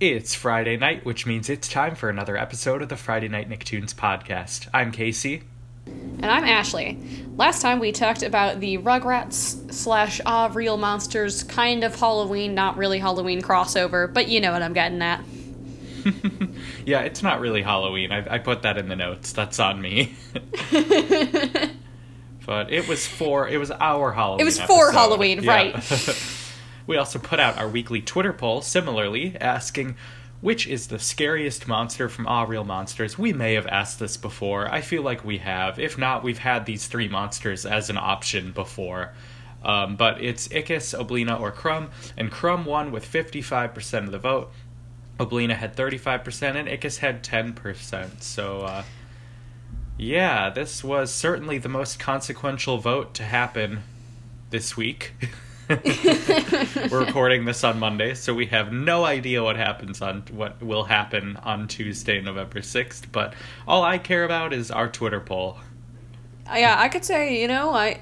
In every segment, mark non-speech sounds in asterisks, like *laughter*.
It's Friday night, which means it's time for another episode of the Friday Night Nicktoons podcast. I'm Casey. And I'm Ashli. Last time we talked about the Rugrats slash Ah Real Monsters kind of Halloween, not really Halloween crossover, but you know what I'm getting at. *laughs* yeah, it's not really Halloween. I, I put that in the notes. That's on me. *laughs* but it was for it was our Halloween. It was episode. for Halloween, Yeah. right. *laughs* we also put out our weekly Twitter poll, similarly asking which is the scariest monster from Ah Real Monsters. We may have asked this before. I feel like we have. If not, we've had these three monsters as an option before. Um, but it's Ickis, Oblina, or Krumm, and Krumm won with 55% of the vote. Oblina had 35%, and Ickis had 10%. So, uh, yeah, this was certainly the most consequential vote to happen this week. *laughs* *laughs* We're recording this on Monday, so we have no idea what happens on what will happen on Tuesday, November 6th, but all I care about is our Twitter poll. Uh, yeah, I could say, you know, I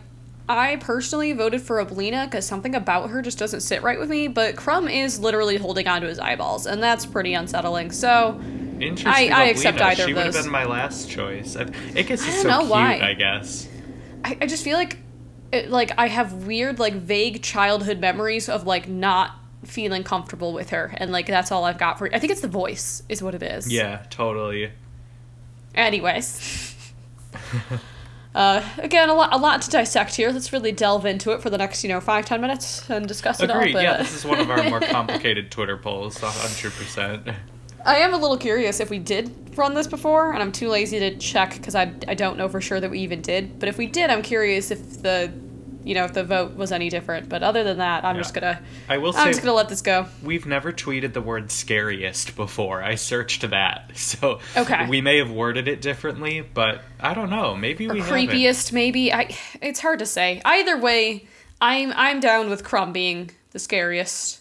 I personally voted for Oblina because something about her just doesn't sit right with me, but Krumm is literally holding onto his eyeballs, and that's pretty unsettling. So, Interesting. I- I accept either She of would have been my last choice. I- Ickis is I don't so know cute, why. I guess. I, I just feel like it, like I have weird like vague childhood memories of like not feeling comfortable with her and like that's all I've got for I think it's the voice is what it is. Yeah, totally. Anyways. *laughs* Uh, again, a lot, a lot to dissect here. Let's really delve into it for the next, you know, five, ten minutes and discuss it all. Agreed. Yeah, this is one of our more *laughs* complicated Twitter polls, 100%. I am a little curious if we did run this before, and I'm too lazy to check because I, I don't know for sure that we even did. But if we did, I'm curious if the, you know, if the vote was any different. But other than that, I'm Yeah. just gonna, I will I'm just gonna let this go. we've never tweeted the word scariest before. I searched that. *laughs* So Okay. we may have worded it differently, but I don't know. Maybe Or we haven't. creepiest, maybe. I, it's hard to say. Either way, I'm I'm down with Krumm being the scariest.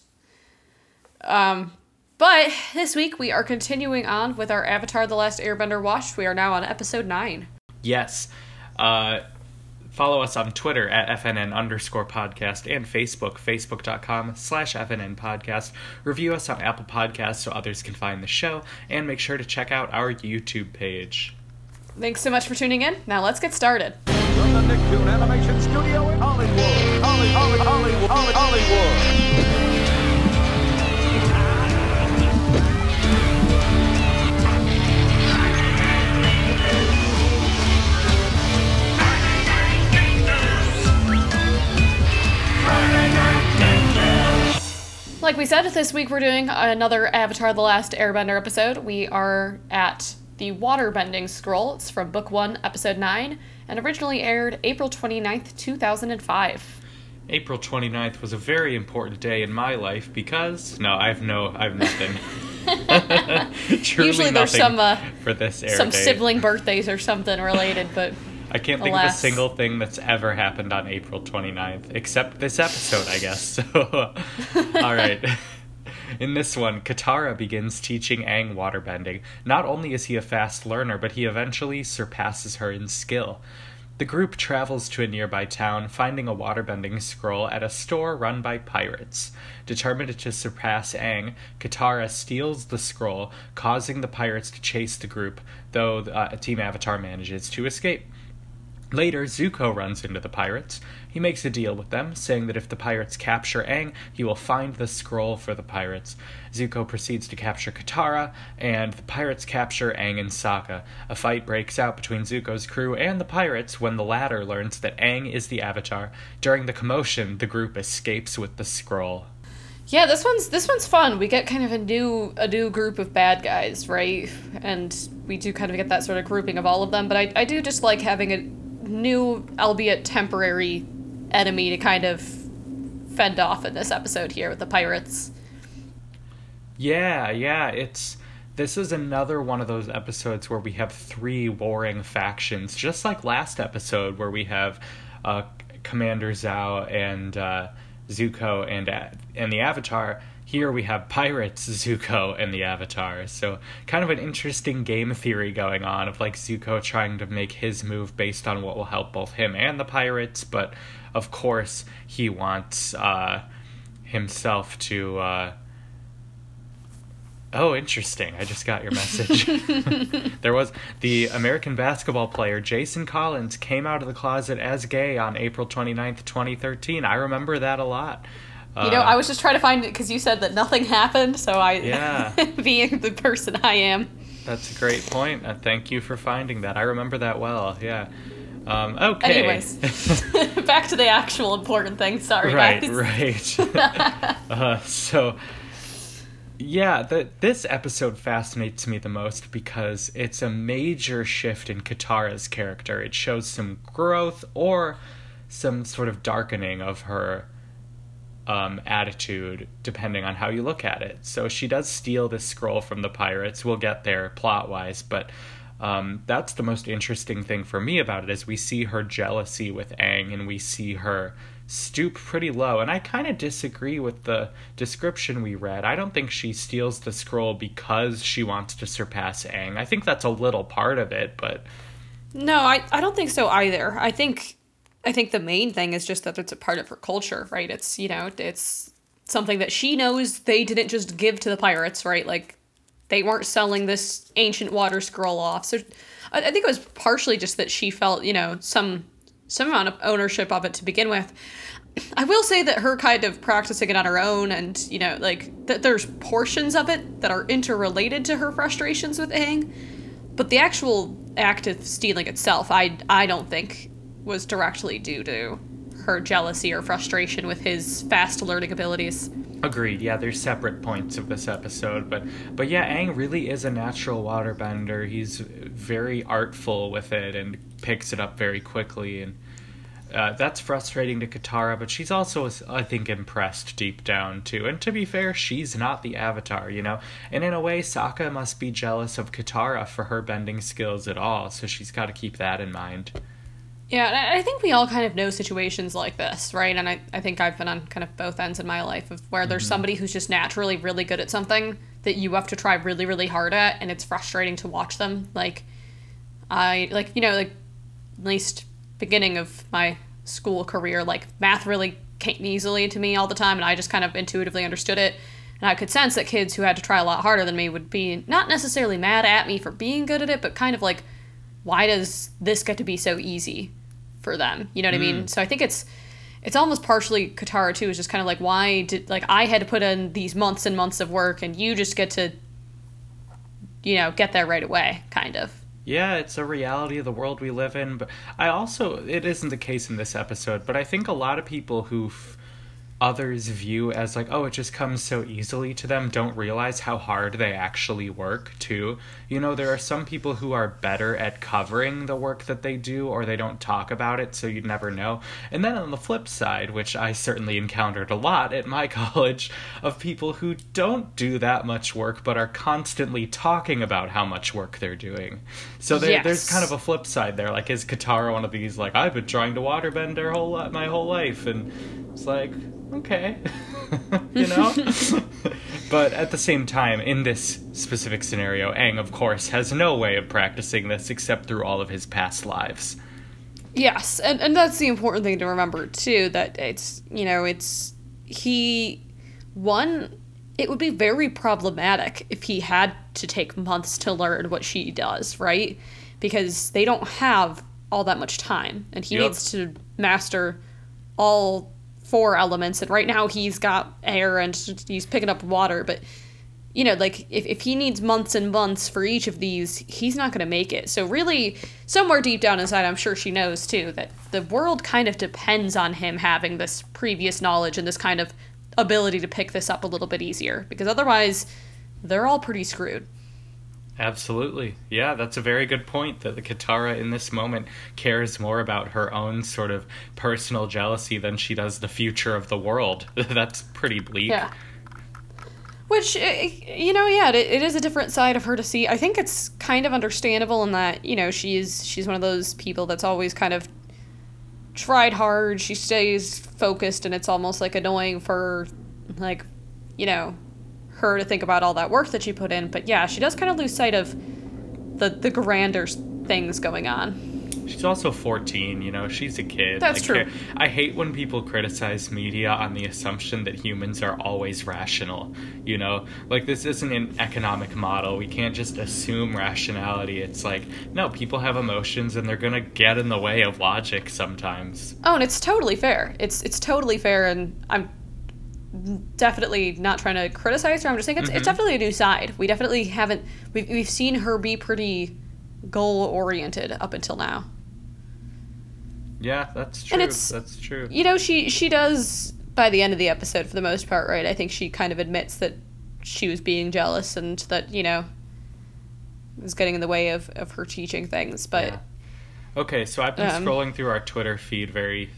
Um, but this week we are continuing on with our Avatar: The Last Airbender watch. We are now on episode nine. Yes. Uh, follow us on Twitter at FNN underscore podcast and Facebook, facebook.com slash FNN podcast. Review us on Apple Podcasts so others can find the show, and make sure to check out our YouTube page. Thanks so much for tuning in. Now let's get started. From the Nicktoon Animation Studio in Hollywood. Holly, Holly, Hollywood. Hollywood. Like we said, this week we're doing another Avatar The Last Airbender episode. We are at the Waterbending Scroll. It's from Book 1, Episode 9, and originally aired April 29th, 2005. April 29th was a very important day in my life because no, I have no, I have nothing. *laughs* *laughs* Usually there's nothing some, uh, for this air Some date. sibling birthdays or something related, but I can't think of a single thing that's ever happened on April 29th, except this episode, I guess. *laughs* So, *laughs* all right. *laughs* In this one, Katara begins teaching Aang waterbending. Not only is he a fast learner, but he eventually surpasses her in skill. The group travels to a nearby town, finding a waterbending scroll at a store run by pirates. Determined to surpass Aang, Katara steals the scroll, causing the pirates to chase the group, though uh, Team Avatar manages to escape. Later, Zuko runs into the pirates. He makes a deal with them, saying that if the pirates capture Aang, he will find the scroll for the pirates. Zuko proceeds to capture Katara, and the pirates capture Aang and Sokka. A fight breaks out between Zuko's crew and the pirates when the latter learns that Aang is the Avatar. During the commotion, the group escapes with the scroll. yeah, this one's this one's fun. We get kind of a new a new group of bad guys, right? And we do kind of get that sort of grouping of all of them. But I, I do just like having a new, albeit temporary, enemy to kind of fend off in this episode here with the pirates. Yeah, yeah, it's this is another one of those episodes where we have three warring factions, just like last episode where we have uh, Commander Zhao and uh, Zuko and uh, and the Avatar. Here we have pirates, Zuko, and the Avatar. So kind of an interesting game theory going on of like Zuko trying to make his move based on what will help both him and the pirates, but of course he wants uh, himself to. Uh, Oh, interesting. I just got your message. *laughs* *laughs* there was the American basketball player Jason Collins came out of the closet as gay on April 29th, 2013. I remember that a lot. You know, Uh, I was just trying to find it because you said that nothing happened, so I, Yeah. *laughs* being the person I am. That's a great point. Uh, thank you for finding that. I remember that well. Yeah. Um, okay. Anyways, *laughs* *laughs* back to the actual important thing. Sorry, right, guys. right. uh, so, yeah, the, this episode fascinates me the most because it's a major shift in Katara's character. It shows some growth or some sort of darkening of her um, attitude, depending on how you look at it. So she does steal this scroll from the pirates. We'll get there plot wise, but um, that's the most interesting thing for me about it is we see her jealousy with Aang and we see her stoop pretty low. And I kind of disagree with the description we read. I don't think she steals the scroll because she wants to surpass Aang. I think that's a little part of it, but No, I, I don't think so either. I think I think the main thing is just that it's a part of her culture, right? It's you know, it's something that she knows they didn't just give to the pirates, right? Like they weren't selling this ancient water scroll off. So I, think it was partially just that she felt, you know, some some amount of ownership of it to begin with. I will say that her kind of practicing it on her own, and you know, like that there's portions of it that are interrelated to her frustrations with Aang, but the actual act of stealing itself, I I don't think was directly due to her jealousy or frustration with his fast learning abilities. Agreed. Yeah, there's separate points of this episode, but but yeah, Aang really is a natural waterbender. He's very artful with it and picks it up very quickly, and uh, that's frustrating to Katara. But she's also, I think, impressed deep down too. And to be fair, she's not the Avatar, you know. And in a way, Sokka must be jealous of Katara for her bending skills at all. So she's got to keep that in mind. Yeah, and I think we all kind of know situations like this, right? And I, I think I've been on kind of both ends in my life of where there's mm-hmm. somebody who's just naturally really good at something that you have to try really, really hard at, and it's frustrating to watch them. Like, I, like, you know, like, at least beginning of my school career, like, math really came easily to me all the time, and I just kind of intuitively understood it. And I could sense that kids who had to try a lot harder than me would be not necessarily mad at me for being good at it, but kind of like, why does this get to be so easy for them? You know what I mean? Mm. So I think it's it's almost partially Katara too. Is just kind of like why did like I had to put in these months and months of work, and you just get to you know get there right away, kind of. Yeah, it's a reality of the world we live in, but I also it isn't the case in this episode, but I think a lot of people who f- others view as like, oh, it just comes so easily to them, don't realize how hard they actually work too. You know, there are some people who are better at covering the work that they do or they don't talk about it, so you'd never know. And then on the flip side, which I certainly encountered a lot at my *laughs* college, of people who don't do that much work but are constantly talking about how much work they're doing. So there, there's kind of a flip side there. Like, is Katara one of these, like, I've been trying to waterbend their whole my whole life? And it's like, okay. *laughs* you know? *laughs* but at the same time, in this specific scenario, Aang, of course, has no way of practicing this except through all of his past lives. Yes, and, and that's the important thing to remember too. That it's you know it's he one. It would be very problematic if he had to take months to learn what she does, right? Because they don't have all that much time, and he Yep. needs to master all four elements. And right now he's got air and he's picking up water, but you know, like if, if he needs months and months for each of these, he's not going to make it. So, really, somewhere deep down inside, I'm sure she knows too that the world kind of depends on him having this previous knowledge and this kind of ability to pick this up a little bit easier because otherwise, they're all pretty screwed. Absolutely. Yeah, that's a very good point that the Katara in this moment cares more about her own sort of personal jealousy than she does the future of the world. *laughs* that's pretty bleak. Yeah. Which, eh, you know, yeah, it, it is a different side of her to see. I think it's kind of understandable in that, you know, she's she's one of those people that's always kind of tried hard. She stays focused, and it's almost like annoying for, like, you know, her to think about all that work that she put in. But yeah, she does kind of lose sight of the the grander things going on. She's also 14, you know, she's a kid. That's I true. I hate when people criticize media on the assumption that humans are always rational, you know? Like, this isn't an economic model. We can't just assume rationality. It's like, no, people have emotions and they're gonna get in the way of logic sometimes. Oh, and it's totally fair. It's it's totally fair, and I'm definitely not trying to criticize her. I'm just saying it's, it's definitely a new side. We definitely haven't we've we've seen her be pretty goal oriented up until now. Yeah, that's true. And it's- that's true. You know, she she does by the end of the episode for the most part, right? I think she kind of admits that she was being jealous and that you know was getting in the way of of her teaching things. But Yeah. Okay, so I've been Um, scrolling through our Twitter feed very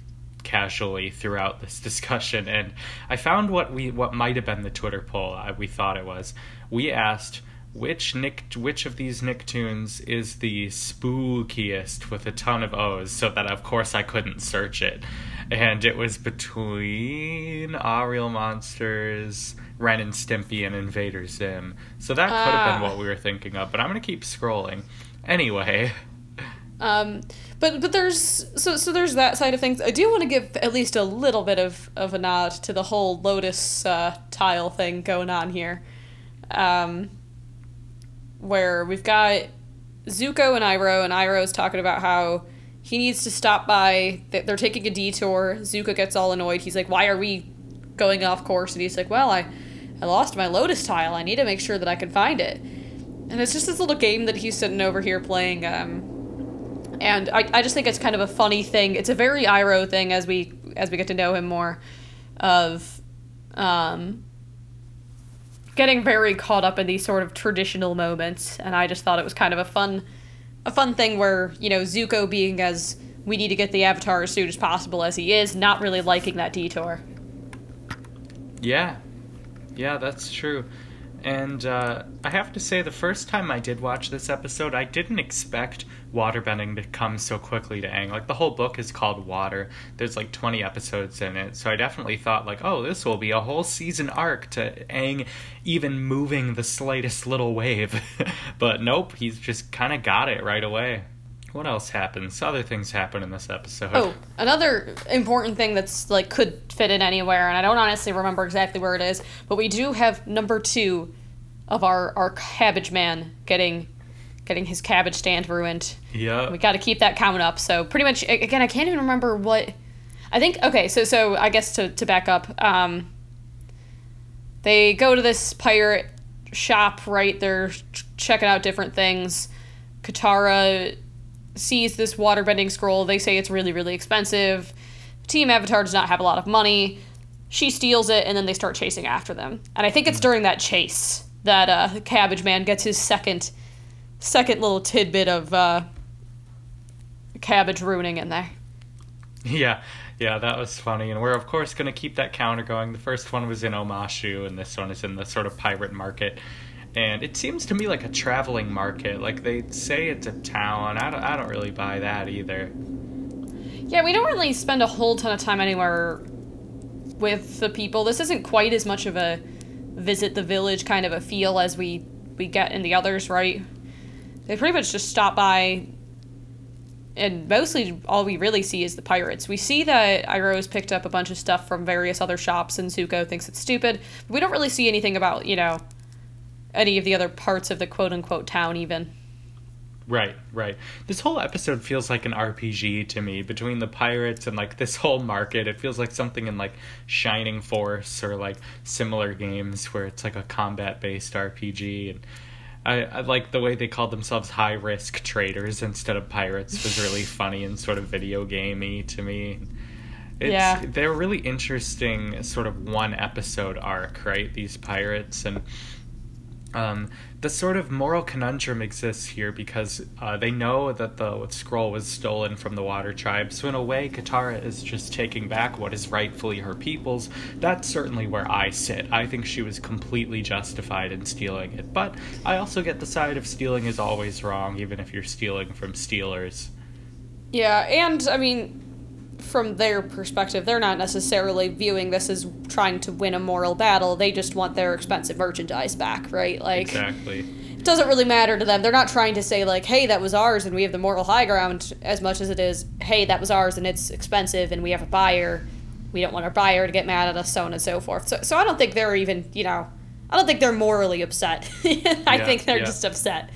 casually throughout this *laughs* discussion, and I found what we what might have been the Twitter poll uh, we thought it was. We asked which Nick which of these Nicktoons is the spookiest with a ton of O's, so that of course I couldn't search it, and it was between Real Monsters. Ren and Stimpy and Invader Zim. So that could have been Ah. what we were thinking of, but I'm going to keep scrolling. Anyway, *laughs* Um, but but there's so so there's that side of things. I do want to give at least a little bit of, of a nod to the whole lotus uh, tile thing going on here, um, where we've got Zuko and Iroh, and Iroh's talking about how he needs to stop by. They're taking a detour. Zuko gets all annoyed. He's like, "Why are we going off course?" And he's like, "Well, I I lost my lotus tile. I need to make sure that I can find it." And it's just this little game that he's sitting over here playing. Um, and I, I just think it's kind of a funny thing. It's a very Iroh thing as we as we get to know him more, of um, getting very caught up in these sort of traditional moments. And I just thought it was kind of a fun a fun thing where you know Zuko being as we need to get the Avatar as soon as possible as he is, not really liking that detour. Yeah, yeah, that's true. And uh, I have to say, the first time I did watch this episode, I didn't expect waterbending to come so quickly to Aang. Like, the whole book is called Water. There's like 20 episodes in it. So I definitely thought, like, oh, this will be a whole season arc to Aang even moving the slightest little wave. *laughs* but nope, he's just kind of got it right away. What else happens? Other things happen in this episode. Oh, another important thing that's like could fit in anywhere, and I don't honestly remember exactly where it is, but we do have number two of our our cabbage man getting getting his cabbage stand ruined. yeah. We got to keep that count up. So pretty much again, I can't even remember what. I think okay. So so I guess to to back up, um, they go to this pirate shop. Right, they're checking out different things. Katara sees this waterbending scroll. They say it's really really expensive. Team Avatar does not have a lot of money. She steals it, and then they start chasing after them. And I think it's during that chase that uh, Cabbage Man gets his second second little tidbit of uh, cabbage ruining in there. Yeah, yeah, that was funny. And we're, of course, going to keep that counter going. The first one was in Omashu, and this one is in the sort of pirate market. And it seems to me like a traveling market. Like they say it's a town. I don't, I don't really buy that either. Yeah, we don't really spend a whole ton of time anywhere with the people. This isn't quite as much of a visit the village kind of a feel as we we get in the others, right? They pretty much just stop by and mostly all we really see is the pirates. We see that Iroh's picked up a bunch of stuff from various other shops and Zuko thinks it's stupid. We don't really see anything about, you know, any of the other parts of the quote unquote town even. Right, right. This whole episode feels like an RPG to me. Between the pirates and like this whole market, it feels like something in like Shining Force or like similar games where it's like a combat based RPG. And I, I like the way they called themselves high risk traders instead of pirates was really *laughs* funny and sort of video gamey to me. It's, Yeah. They're really interesting sort of one episode arc, right? These pirates and um, the sort of moral conundrum exists here because uh, they know that the scroll was stolen from the Water Tribe. So in a way, Katara is just taking back what is rightfully her people's. That's certainly where I sit. I think she was completely justified in stealing it, but I also get the side of stealing is always wrong, even if you're stealing from stealers. Yeah, and I mean, from their perspective, they're not necessarily viewing this as trying to win a moral battle. They just want their expensive merchandise back, right? Like, Exactly. It doesn't really matter to them. They're not trying to say like, "Hey, that was ours and we have the moral high ground," as much as it is, "Hey, that was ours and it's expensive and we have a buyer. We don't want our buyer to get mad at us, so on and so forth." So, so I don't think they're even, you know, I don't think they're morally upset. *laughs* I Yeah, think they're yeah. just upset.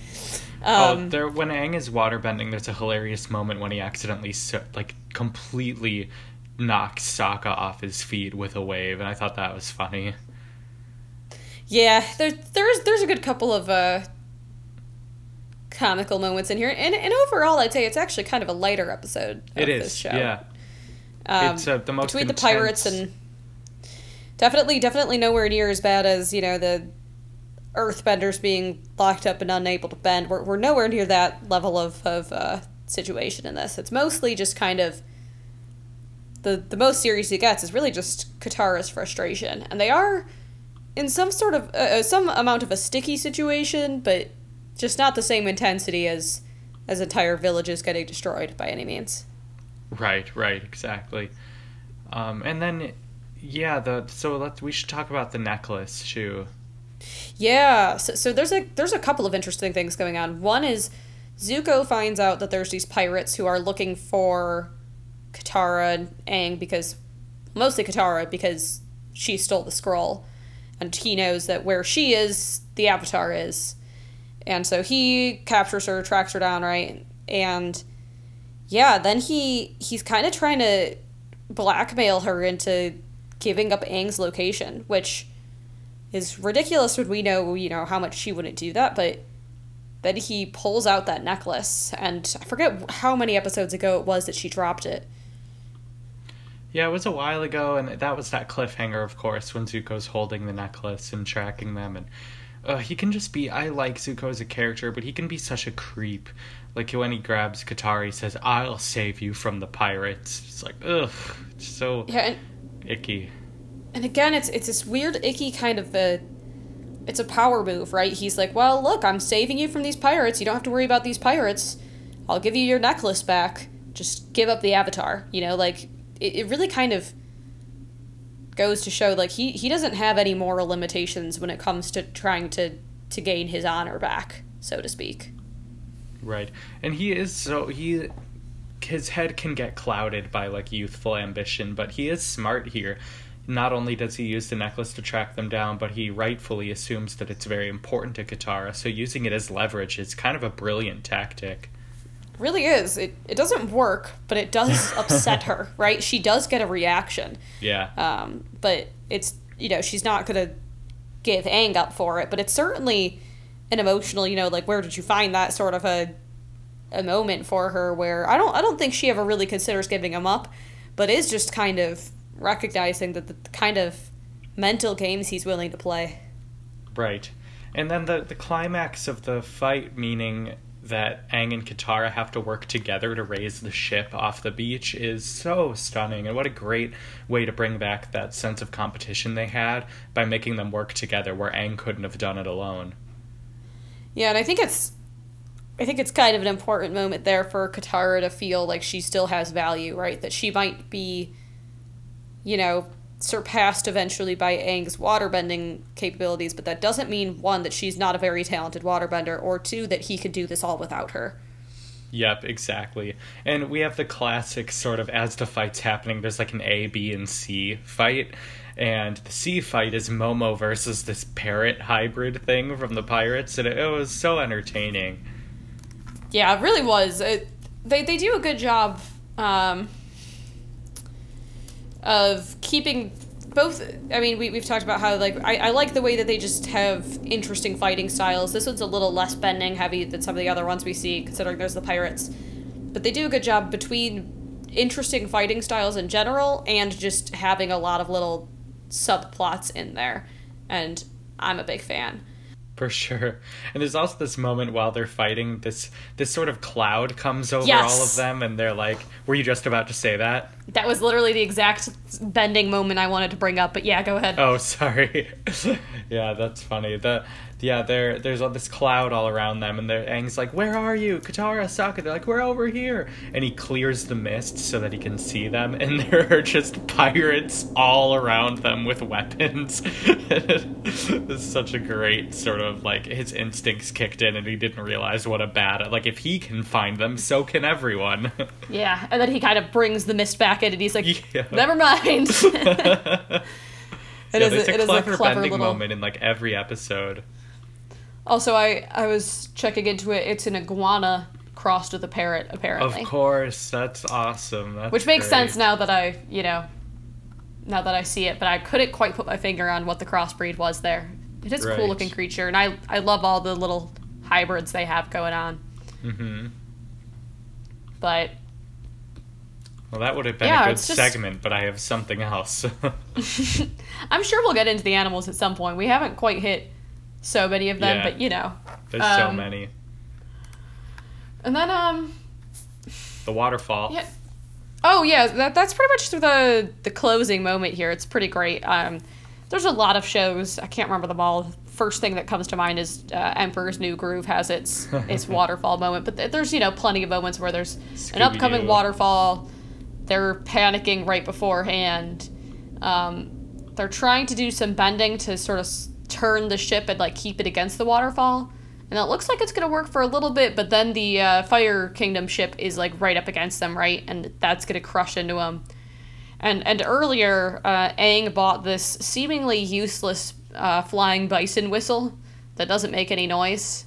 Oh, Um, there when Aang is waterbending, there's a hilarious moment when he accidentally like completely knocks Sokka off his feet with a wave, and I thought that was funny. Yeah, there, there's there's a good couple of uh, comical moments in here, and and overall, I'd say it's actually kind of a lighter episode. Of It this show. yeah. Um, It's, uh, the most between the pirates and definitely definitely nowhere near as bad as you know the earthbenders being locked up and unable to bend. We're we're nowhere near that level of of uh, situation in this. It's mostly just kind of the the most serious it gets is really just Katara's frustration, and they are in some sort of uh, uh, some amount of a sticky situation, but just not the same intensity as as entire villages getting destroyed by any means. Right, right, exactly. Um, and then, yeah, the so let's we should talk about the necklace too. Yeah, so, so there's a there's a couple of interesting things going on. One is Zuko finds out that there's these pirates who are looking for Katara and Aang because mostly Katara because she stole the scroll, and he knows that where she is, the Avatar is, and so he captures her, tracks her down, right, and yeah, then he he's kind of trying to blackmail her into giving up Aang's location, which is ridiculous when we know, you know, how much she wouldn't do that, but then he pulls out that necklace and I forget how many episodes ago it was that she dropped it. Yeah, it was a while ago, and that was that cliffhanger, of course, when Zuko's holding the necklace and tracking them, and uh, he can just be. I like Zuko as a character, but he can be such a creep. Like when he grabs Katara, he says, "I'll save you from the pirates." It's like, ugh, it's so Yeah, and, icky. And again it's it's this weird icky kind of a it's a power move, right? He's like, "Well, look, I'm saving you from these pirates. You don't have to worry about these pirates. I'll give you your necklace back. Just give up the avatar." You know, like it, it really kind of goes to show like he he doesn't have any moral limitations when it comes to trying to to gain his honor back, so to speak. Right. And he is so he his head can get clouded by like youthful ambition, but he is smart here. Not only does he use the necklace to track them down, but he rightfully assumes that it's very important to Katara, so using it as leverage is kind of a brilliant tactic. really is. It it doesn't work, but it does *laughs* upset her, right? She does get a reaction. Yeah. Um, but it's you know, she's not gonna give Aang up for it, but it's certainly an emotional, you know, like where did you find that sort of a a moment for her where I don't I don't think she ever really considers giving him up, but is just kind of recognizing that the, kind of mental games he's willing to play. Right. And then the the climax of the fight meaning that Aang and Katara have to work together to raise the ship off the beach is so stunning and what a great way to bring back that sense of competition they had by making them work together where Aang couldn't have done it alone. Yeah, and I think it's I think it's kind of an important moment there for Katara to feel like she still has value, right? That she might be, you know, surpassed eventually by Aang's waterbending capabilities, but that doesn't mean one that she's not a very talented waterbender, or two that he could do this all without her. Yep, exactly. And we have the classic sort of as the fight's happening, there's like an A, B, and C fight. And the C fight is Momo versus this parrot hybrid thing from the pirates, and it, it was so entertaining. Yeah, it really was. It, they they do a good job um, of keeping both. I mean, we we've talked about how like I, I like the way that they just have interesting fighting styles. This one's a little less bending heavy than some of the other ones we see, considering there's the pirates. But they do a good job between interesting fighting styles in general and just having a lot of little subplots in there. And I'm a big fan. For sure. And there's also this moment while they're fighting, this this sort of cloud comes over Yes. all of them, and they're like, "Were you just about to say that?" That was literally the exact bending moment I wanted to bring up, but yeah, go ahead. Oh, *laughs* sorry. *laughs* yeah, that's funny. The yeah, there there's all this cloud all around them, and their Aang's like, "Where are you, Katara, Sokka?" They're like, "We're over here," and he clears the mist so that he can see them, and *laughs* there are just pirates all around them with weapons. *laughs* this is such a great sort of like his instincts kicked in, and he didn't realize what a bad like if he can find them, so can everyone. *laughs* Yeah, and then he kind of brings the mist back in, and he's like, Yeah. "Never mind." yeah, It is there's a- a it is a clever, clever bending little- moment in like every episode. Also, I I was checking into it. It's an iguana crossed with a parrot, apparently. Of course, that's awesome. That's Which makes great. sense now that I, you know, now that I see it, but I couldn't quite put my finger on what the crossbreed was there. It is a cool looking creature, and I I love all the little hybrids they have going on. Mm-hmm. But Well, that would have been Yeah, a good just- segment, but I have something else. *laughs* *laughs* I'm sure we'll get into the animals at some point. We haven't quite hit so many of them, Yeah. but you know. There's so Um, many. And then um The waterfall. yeah. Oh yeah, that, that's pretty much the the closing moment here. It's pretty great. Um, there's a lot of shows. I can't remember them all. First thing that comes to mind is uh, Emperor's New Groove has its *laughs* its waterfall moment, but th- there's you know plenty of moments where there's an upcoming waterfall. They're panicking right beforehand. Um, they're trying to do some bending to sort of s- turn the ship and like keep it against the waterfall. And it looks like it's gonna work for a little bit, but then the uh, Fire Kingdom ship is like right up against them, right? And that's gonna crush into them. And and earlier, uh, Aang bought this seemingly useless uh, flying bison whistle that doesn't make any noise.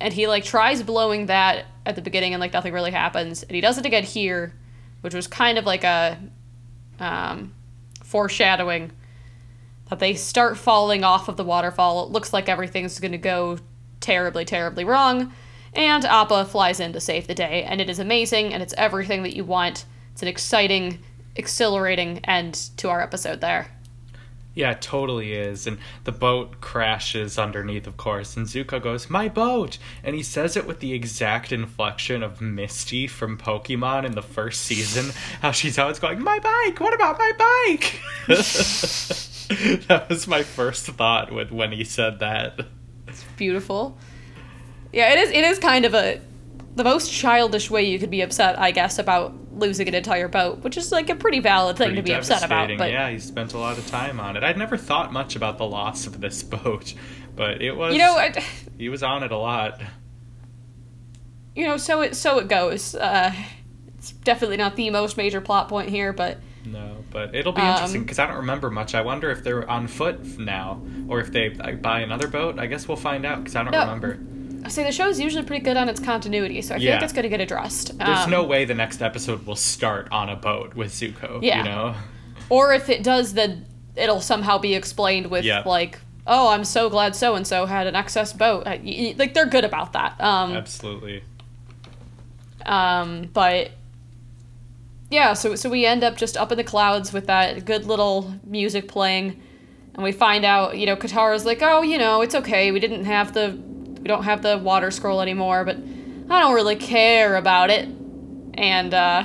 And he like tries blowing that at the beginning, and like nothing really happens. And he does it again here, which was kind of like a um, foreshadowing that they start falling off of the waterfall. It looks like everything's going to go terribly, terribly wrong. And Appa flies in to save the day. And it is amazing, and it's everything that you want. It's an exciting, exhilarating end to our episode there. Yeah, it totally is. And the boat crashes underneath, of course, and Zuko goes, My boat! And he says it with the exact inflection of Misty from Pokemon in the first season. How she's always going, My bike! What about my bike? *laughs* *laughs* that was my first thought with when he said that. It's beautiful. Yeah, it is. It is kind of a the most childish way you could be upset, I guess, about losing an entire boat, which is like a pretty valid thing Pretty to be upset about. But yeah, he spent a lot of time on it. I'd never thought much about the loss of this *laughs* boat, but it was you know, I, he was on it a lot. you know, so it so it goes. Uh, it's definitely not the most major plot point here, but No, but it'll be Um, interesting because I don't remember much. I wonder if they're on foot now, or if they buy another boat. I guess we'll find out because I don't No. remember. I say the show's usually pretty good on its continuity, so I feel Yeah. like it's going to get addressed. There's Um, no way the next episode will start on a boat with Zuko. Yeah. You know. Or if it does, then it'll somehow be explained with Yeah. like, "Oh, I'm so glad so and so had an excess boat." Like they're good about that. Um, Absolutely. Um, but yeah, so so we end up just up in the clouds with that good little music playing, and we find out, you know, Katara's like, oh, you know, it's okay. We didn't have the, we don't have the water scroll anymore, but I don't really care about it. And uh,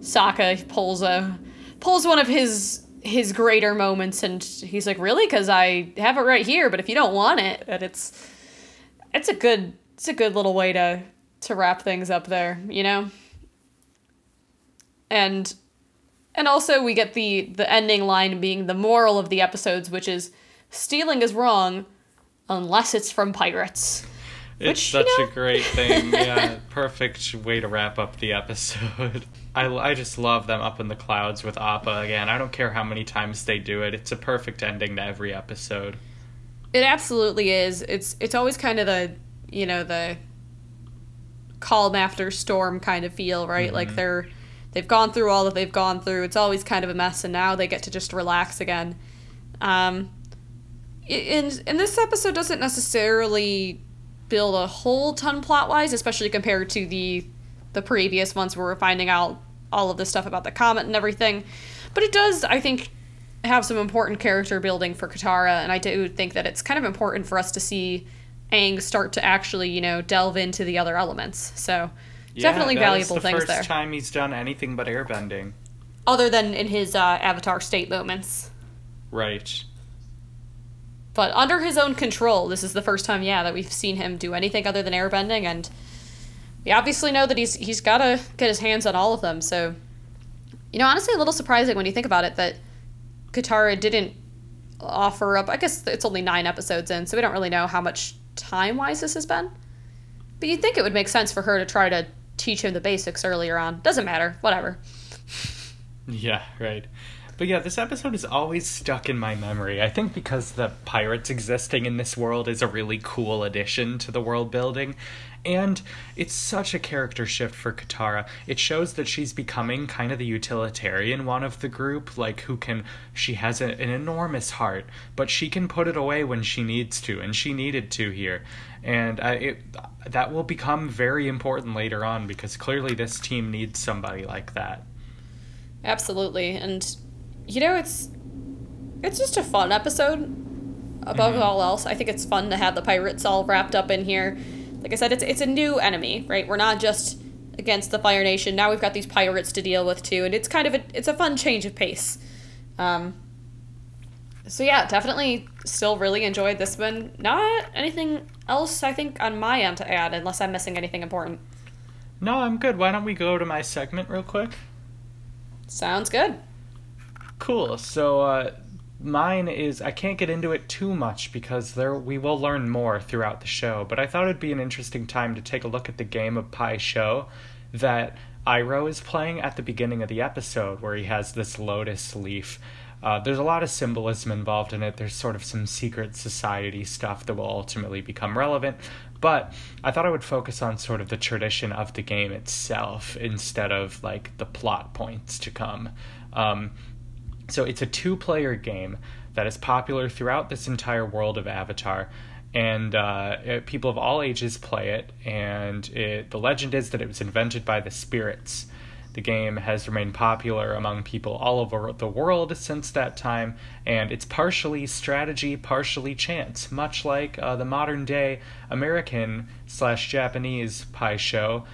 Sokka pulls a pulls one of his his greater moments, and he's like, really? Because I have it right here, but if you don't want it, and it's it's a good it's a good little way to to wrap things up there, you know? And and also we get the the ending line being the moral of the episodes, which is stealing is wrong unless it's from pirates. It's Which, you such know- a great thing. *laughs* Yeah, perfect way to wrap up the episode. *laughs* I, I just love them up in the clouds with Appa again. I don't care how many times they do it. It's a perfect ending to every episode. It absolutely is. It's it's always kind of the you know the calm after storm kind of feel, right? Like mm-hmm. they're they've gone through all that they've gone through. It's always kind of a mess, and now they get to just relax again. Um, and and this episode doesn't necessarily build a whole ton plot wise, especially compared to the the previous ones where we're finding out all of this stuff about the comet and everything. But it does, I think, have some important character building for Katara, and I do think that it's kind of important for us to see Aang start to actually, you know, delve into the other elements. So Yeah, Definitely valuable the things first there. time he's done anything but airbending. Other than in his uh, Avatar state moments. Right. But under his own control, this is the first time, yeah, that we've seen him do anything other than airbending, and we obviously know that he's he's got to get his hands on all of them. So, you know, honestly, a little surprising when you think about it that Katara didn't offer up. I guess it's only nine episodes in, so we don't really know how much time wise this has been. But you'd think it would make sense for her to try to teach him the basics earlier on. Doesn't matter, whatever. Yeah, right. But yeah, this episode is always stuck in my memory. I think because the pirates existing in this world is a really cool addition to the world building. And it's such a character shift for Katara. It shows that she's becoming kind of the utilitarian one of the group, like who can. She has a, an enormous heart, but she can put it away when she needs to, and she needed to here. And it, that will become very important later on because clearly this team needs somebody like that. Absolutely. And you know, it's it's just a fun episode above all else. I think it's fun to have the pirates all wrapped up in here. Like I said, it's it's a new enemy, right? We're not just against the Fire Nation. Now we've got these pirates to deal with too, and it's kind of a it's a fun change of pace. Um so yeah, definitely still really enjoyed this one. Not anything else I think on my end to add unless I'm missing anything important. No, I'm good. Why don't we go to my segment real quick? Sounds good. Cool. So uh, mine is I can't get into it too much because there we will learn more throughout the show. But I thought it'd be an interesting time to take a look at the game of Pai Sho that Iroh is playing at the beginning of the episode, where he has this lotus leaf. Uh, there's a lot of symbolism involved in it. There's sort of some secret society stuff that will ultimately become relevant. But I thought I would focus on sort of the tradition of the game itself instead of like the plot points to come. Um, so it's a two player game that is popular throughout this entire world of Avatar. And uh, people of all ages play it. And it, the legend is that it was invented by the spirits. The game has remained popular among people all over the world since that time, and it's partially strategy, partially chance, much like uh, the modern day American slash Japanese Pai Sho,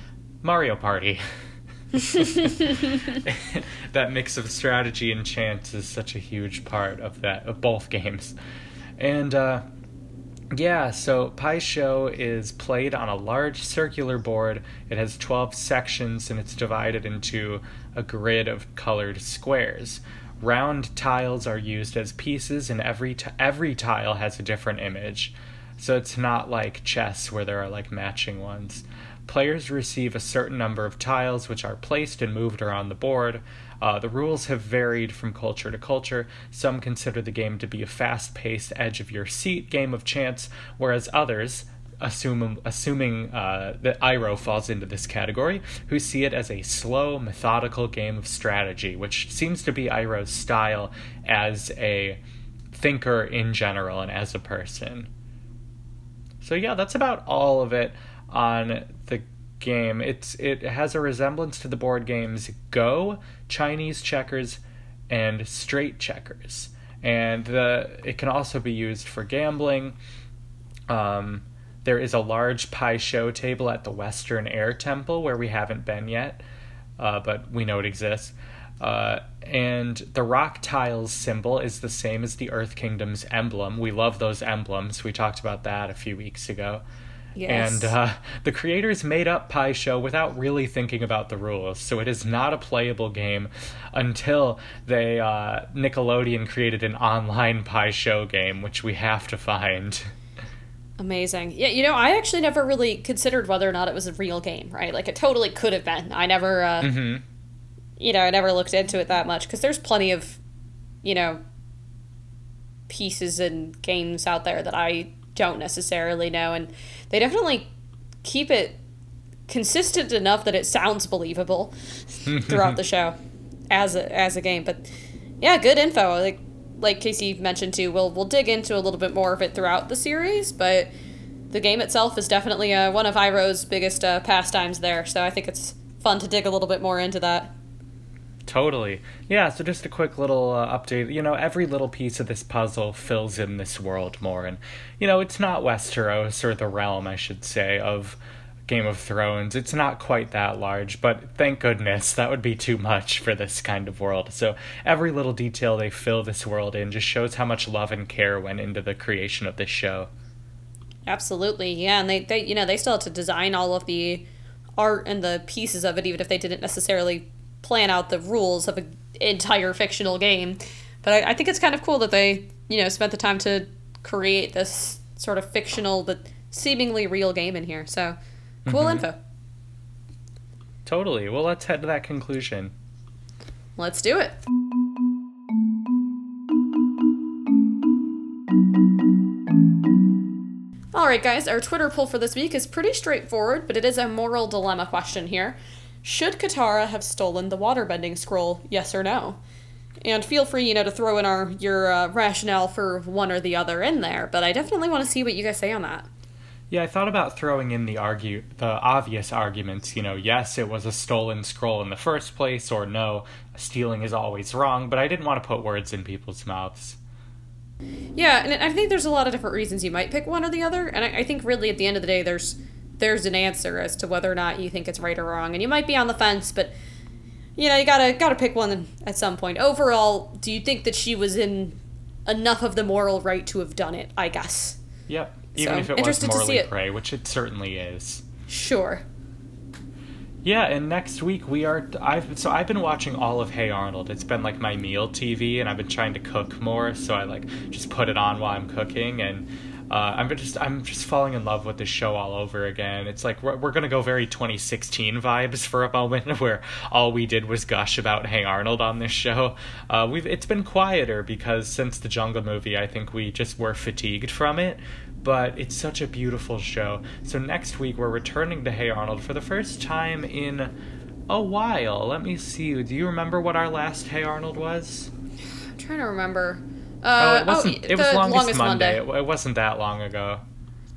Mario Party. *laughs* *laughs* that mix of strategy and chance is such a huge part of that of both games, and uh, yeah, so Pai Sho is played on a large circular board. It has 12 sections and it's divided into a grid of colored squares. Round tiles are used as pieces and every t- every tile has a different image. So it's not like chess where there are like matching ones. Players receive a certain number of tiles which are placed and moved around the board. Uh, the rules have varied from culture to culture. Some consider the game to be a fast paced, edge of your seat game of chance, whereas others, assume, assuming uh, that Iroh falls into this category, who see it as a slow, methodical game of strategy, which seems to be Iroh's style as a thinker in general and as a person. So yeah, that's about all of it on the game. It's it has a resemblance to the board games Go, Chinese checkers, and straight checkers. And the it can also be used for gambling. Um, there is a large Pai Sho table at the Western Air Temple where we haven't been yet, uh, but we know it exists. Uh, and the rock tiles symbol is the same as the Earth Kingdom's emblem. We love those emblems. We talked about that a few weeks ago. Yes. And uh, the creators made up Pai Sho without really thinking about the rules, so it is not a playable game until they uh, Nickelodeon created an online Pai Sho game, which we have to find. Amazing. Yeah, you know, I actually never really considered whether or not it was a real game, right? Like, it totally could have been. I never, uh, hmm you know, I never looked into it that much because there's plenty of, you know, pieces and games out there that I don't necessarily know, and they definitely keep it consistent enough that it sounds believable *laughs* throughout the show as a as a game. But yeah, good info. Like like Casey mentioned too, we'll we'll dig into a little bit more of it throughout the series, but the game itself is definitely uh, one of Iroh's biggest uh, pastimes there. So I think it's fun to dig a little bit more into that. Totally. Yeah, so just a quick little uh, update. You know, every little piece of this puzzle fills in this world more. And, you know, it's not Westeros or the realm, I should say, of Game of Thrones. It's not quite that large, but thank goodness that would be too much for this kind of world. So every little detail they fill this world in just shows how much love and care went into the creation of this show. Absolutely, yeah, and they, they you know they still had to design all of the art and the pieces of it, even if they didn't necessarily plan out the rules of an entire fictional game. But I, I think it's kind of cool that they you know spent the time to create this sort of fictional but seemingly real game in here. So cool mm-hmm. info. Totally. Well, let's head to that conclusion. Let's do it. All right, guys, our Twitter poll for this week is pretty straightforward, but it is a moral dilemma question here. Should Katara have stolen the waterbending scroll? Yes or no? And feel free, you know, to throw in our your uh, rationale for one or the other in there. But I definitely want to see what you guys say on that. Yeah, I thought about throwing in the argue the obvious arguments, you know, yes, it was a stolen scroll in the first place or no, stealing is always wrong, but I didn't want to put words in people's mouths. Yeah, and I think there's a lot of different reasons you might pick one or the other, and I, I think really at the end of the day, there's there's an answer as to whether or not you think it's right or wrong, and you might be on the fence, but you know you gotta gotta pick one at some point. Overall, do you think that she was in enough of the moral right to have done it? I guess. Yep. Even So, if it was interested to see morally prey, which it certainly is. Sure. Yeah, and next week we are. I've so I've been watching all of Hey Arnold. It's been like my meal TV, and I've been trying to cook more. So I like just put it on while I'm cooking, and uh, I'm just I'm just falling in love with this show all over again. It's like we're we're gonna go very 2016 vibes for a moment, *laughs* where all we did was gush about Hey Arnold on this show. Uh, we've it's been quieter because since the Jungle movie, I think we just were fatigued from it but it's such a beautiful show. So next week we're returning to Hey Arnold for the first time in a while. Let me see. Do you remember what our last Hey Arnold was? I'm trying to remember. Oh, Uh, it wasn't. oh, it was the longest, Monday. It, it wasn't that long ago.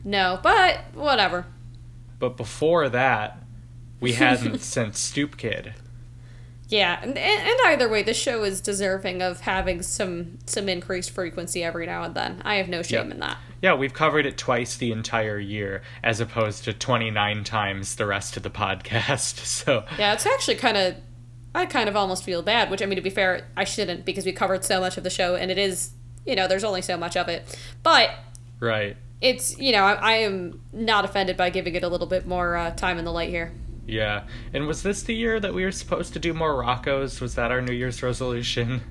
No, but whatever. But before that, we *laughs* hadn't since Stoop Kid. Yeah, and, and either way, the show is deserving of having some some increased frequency every now and then. I have no shame Yep. in that. Yeah, we've covered it twice the entire year, as opposed to 29 times the rest of the podcast. *laughs* So, Yeah, it's actually kind of. I kind of almost feel bad, which I mean, to be fair, I shouldn't because we covered so much of the show, and it is, you know, there's only so much of it. But right. it's, you know, I, I am not offended by giving it a little bit more uh, time in the light here. Yeah. And was this the year that we were supposed to do more Rockos? Was that our New Year's resolution?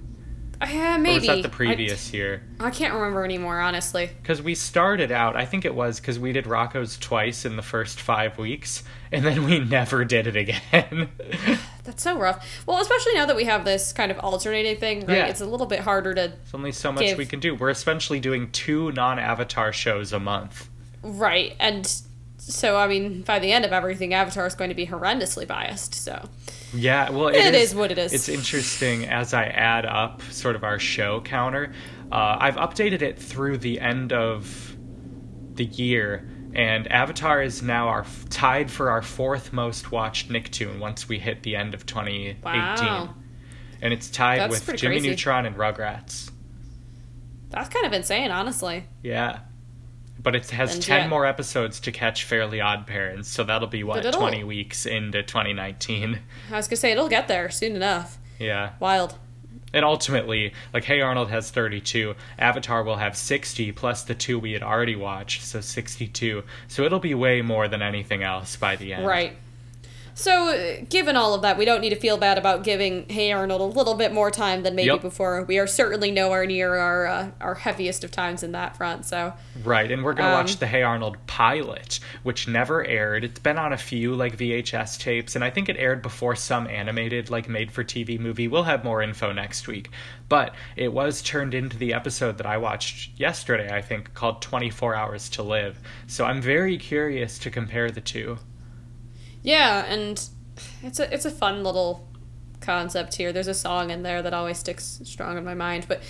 Uh, Or maybe. was that the previous year? I, I can't remember anymore, honestly. Because we started out, I think it was because we did Rocko's twice in the first five weeks, and then we never did it again. *laughs* That's so rough. Well, especially now that we have this kind of alternating thing, right? Yeah. It's a little bit harder to. There's only so much Give. we can do. We're essentially doing two non Avatar shows a month. Right. And so, I mean, by the end of everything, Avatar is going to be horrendously biased, so. Yeah, well, It is what it is. It's interesting as I add up sort of our show counter. Uh, I've updated it through the end of the year, and Avatar is now our tied for our fourth most watched Nicktoon once we hit the end of 2018, Wow. and it's tied That's with Jimmy crazy. Neutron and Rugrats. That's kind of insane, honestly. Yeah. But it has And 10 yet- more episodes to catch Fairly Odd Parents, so that'll be, what, 20 weeks into 2019. I was going to say, it'll get there soon enough. Yeah. Wild. And ultimately, like, Hey Arnold has 32, Avatar will have 60, plus the two we had already watched, so 62. So it'll be way more than anything else by the end. Right. So, uh, given all of that, we don't need to feel bad about giving Hey Arnold a little bit more time than maybe Yep. before. We are certainly nowhere near our uh, our heaviest of times in that front. So, Right, and we're gonna Um, watch the Hey Arnold pilot, which never aired. It's been on a few like VHS tapes, and I think it aired before some animated like made-for-TV movie. We'll have more info next week, but it was turned into the episode that I watched yesterday. I think called "24 Hours to Live." So I'm very curious to compare the two. Yeah, and it's a it's a fun little concept here. There's a song in there that always sticks strong in my mind, but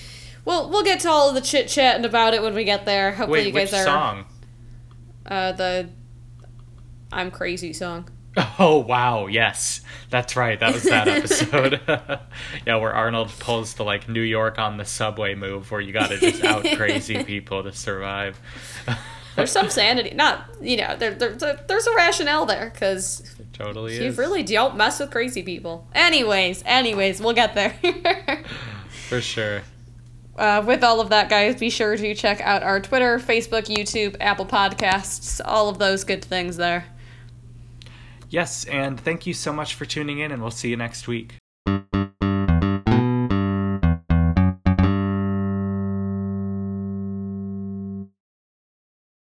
we'll we'll get to all of the chit chatting about it when we get there. Hopefully, Wait, you which guys are song? uh the I'm crazy song. *laughs* Oh wow, yes, that's right. That was that *laughs* episode. *laughs* yeah, where Arnold pulls the like New York on the subway move, where you got to just out crazy people to survive. There's some sanity. Not you know there, there, there- there's a rationale there because totally you is. really don't mess with crazy people. Anyways, anyways, we'll get there. *laughs* For sure. uh, with all of that, guys, be sure to check out our Twitter, Facebook, YouTube, Apple Podcasts, all of those good things there. Yes, and thank you so much for tuning in, and we'll see you next week.